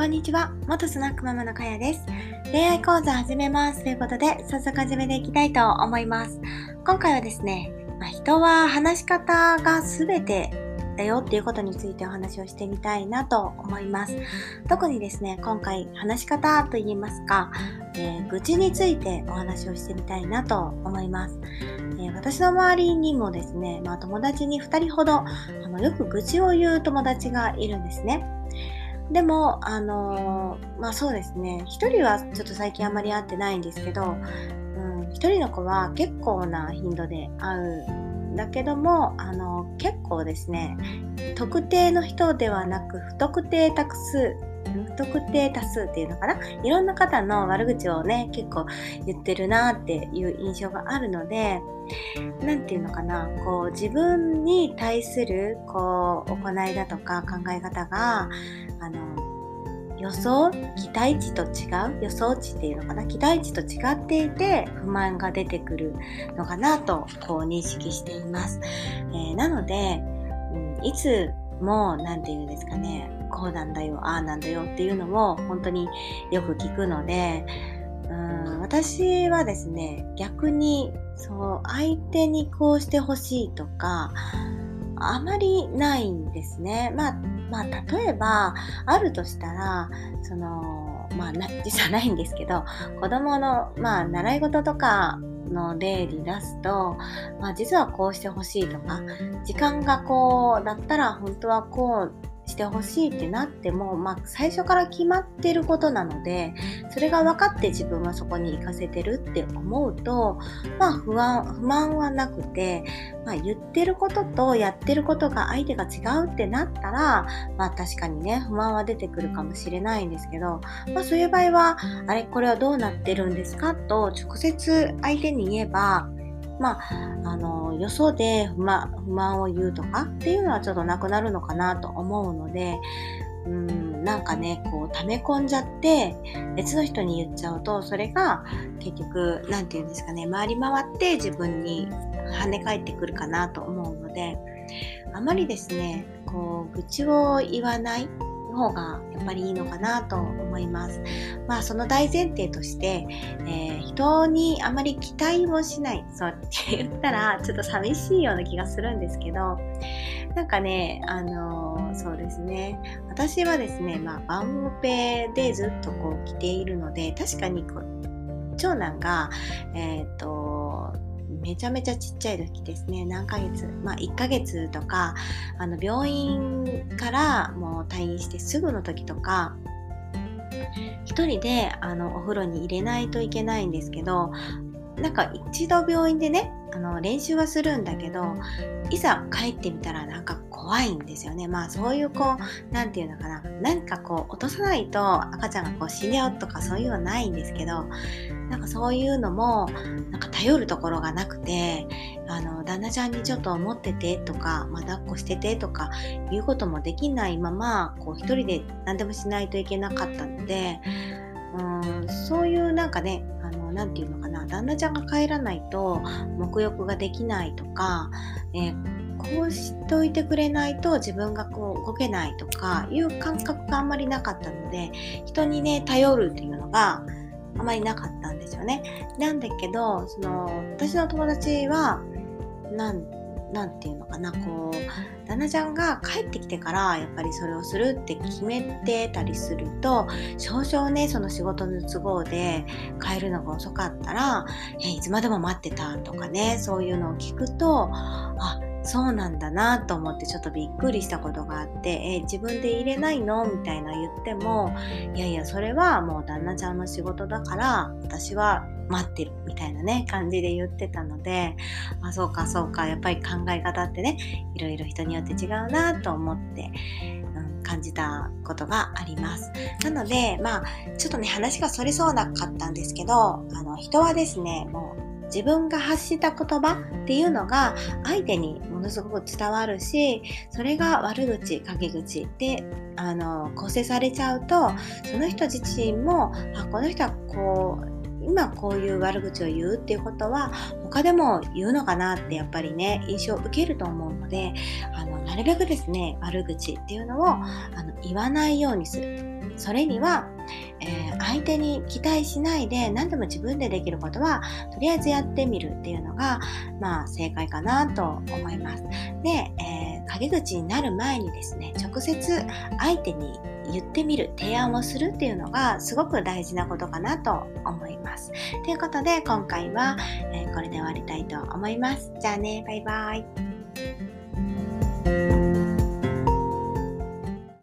こんにちは。元スナックママのかやです。恋愛講座始めます。ということで、早速始めていきたいと思います。今回はですね、まあ、人は話し方が全てだよっていうことについてお話をしてみたいなと思います。特にですね、今回話し方と言いますか、えー愚痴についてお話をしてみたいなと思います。えー私の周りにもですね、まあ、友達に2人ほどあのよく愚痴を言う友達がいるんですね。でも、あのーまあそうですね、一人はちょっと最近あまり会ってないんですけど、うん、一人の子は結構な頻度で会うんだけども、あの結構ですね、特定の人ではなく不特定多数、不特定多数っていうのかな？いろんな方の悪口をね、結構言ってるなっていう印象があるので、なんていうのかな、こう自分に対するこう行いだとか考え方が、あの、予想期待値と違う？予想値っていうのかな？期待値と違っていて不満が出てくるのかなとこう認識しています、えーなので、うん、いつも何て言うんですかねこうなんだよああなんだよっていうのも本当によく聞くのでうん私はですね逆にそう相手にこうしてほしいとかあまりないんですね。まあ、まあ、例えば、あるとしたら、その、まあ、実はないんですけど、子供の、まあ、習い事とかの例に出すと、まあ、実はこうしてほしいとか、時間がこうだったら本当はこうしてほしいってなっても、まあ、最初から決まってることなので、それが分かって自分はそこに行かせてるって思うと、まあ不安、不満はなくて、まあ言ってることとやってることが相手が違うってなったら、まあ確かにね、不満は出てくるかもしれないんですけど、まあそういう場合は、あれ、これはどうなってるんですかと直接相手に言えば、まあ、あの、よそで不満不満を言うとかっていうのはちょっとなくなるのかなと思うので、うん、なんかね、こう溜め込んじゃって別の人に言っちゃうと、それが結局、なんていうんですかね、回り回って自分に跳ね返ってくるかなと思うので、あまりですね、こう、愚痴を言わない方がやっぱりいいのかなと思います。まあその大前提として、えー人にあまり期待もしない。そうって言ったらちょっと寂しいような気がするんですけど、なんかね、あのーそうですね。私はですね、まあワンオペでずっとこう来ているので、確かにこう長男が、えっ、と、めちゃめちゃちっちゃい時ですね、何ヶ月、まあ1ヶ月とか、あの病院からもう退院してすぐの時とか、一人であのお風呂に入れないといけないんですけど、なんか一度病院でね、あの練習はするんだけど、いざ帰ってみたらなんか怖いんですよね。まあそういうこう、なんていうのかな、なんかこう落とさないと赤ちゃんがこう死んじゃうとかそういうのはないんですけど、なんかそういうのも、なんか頼るところがなくて、あの、旦那ちゃんにちょっと持っててとか、まあ、抱っこしててとか、いうこともできないまま、こう一人で何でもしないといけなかったので、うん、そういうなんかね、あの、なんていうのかな、旦那ちゃんが帰らないと、沐浴ができないとか、えーこうしといてくれないと自分がこう動けないとかいう感覚があんまりなかったので、人にね、頼るっていうのがあまりなかったんですよね。なんだけど、その、私の友達は、なん、なんていうのかな、こう、旦那ちゃんが帰ってきてから、やっぱりそれをするって決めてたりすると、少々ね、その仕事の都合で帰るのが遅かったら、え、いつまでも待ってたとかね、そういうのを聞くと、あ、そうなんだなと思ってちょっとびっくりしたことがあって、え、自分で入れないのみたいな言っても、いやいや、それはもう旦那ちゃんの仕事だから、私は待ってるみたいなね、感じで言ってたので、あ、そうかそうか、やっぱり考え方ってね、いろいろ人によって違うなと思って、感じたことがあります。なので、まあ、ちょっとね、話がそれそうなかったんですけど、あの、人はですね、もう、自分が発した言葉っていうのが相手にものすごく伝わるしそれが悪口陰口であの構成されちゃうとその人自身もあこの人はこう今こういう悪口を言うっていうことは他でも言うのかなってやっぱりね印象を受けると思うのであのなるべくですね悪口っていうのをあの言わないようにする。それには、えー、相手に期待しないで何でも自分でできることはとりあえずやってみるっていうのが、まあ、正解かなと思います。で、えー、陰口になる前にですね直接相手に言ってみる提案をするっていうのがすごく大事なことかなと思います。ということで今回は、えー、これで終わりたいと思います。じゃあねバイバイ。